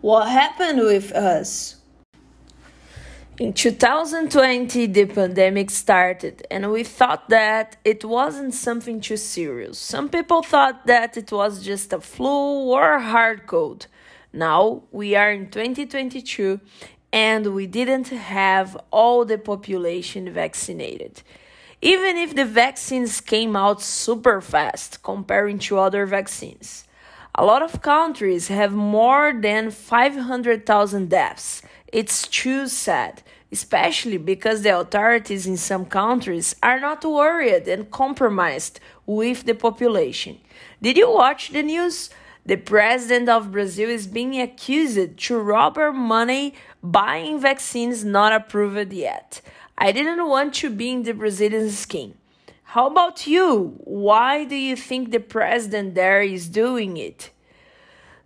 What happened with us? In 2020, the pandemic started, and we thought that it wasn't something too serious. Some people thought that it was just a flu or a hard cold. Now we are in 2022, and we didn't have all the population vaccinated. Even if the vaccines came out super fast comparing to other vaccines. A lot of countries have more than 500,000 deaths. It's too sad, especially because the authorities in some countries are not worried and compromised with the population. Did you watch the news? The president of Brazil is being accused to rob money buying vaccines not approved yet. I didn't want to be in the Brazilian skin. How about you? Why do you think the president there is doing it?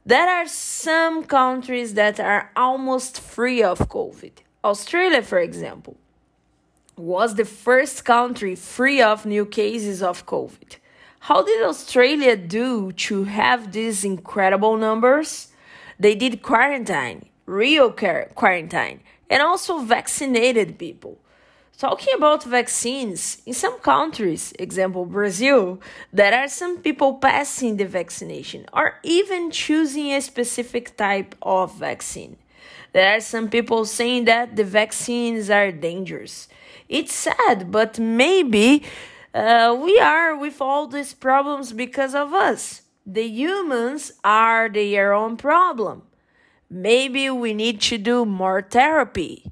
There are some countries that are almost free of COVID. Australia, for example, was the first country free of new cases of COVID. How did Australia do to have these incredible numbers? They did quarantine, real quarantine, and also vaccinated people. Talking about vaccines, in some countries, example Brazil, there are some people passing the vaccination or even choosing a specific type of vaccine. There are some people saying that the vaccines are dangerous. It's sad, but maybe uh, we are with all these problems because of us. The humans are their own problem. Maybe we need to do more therapy.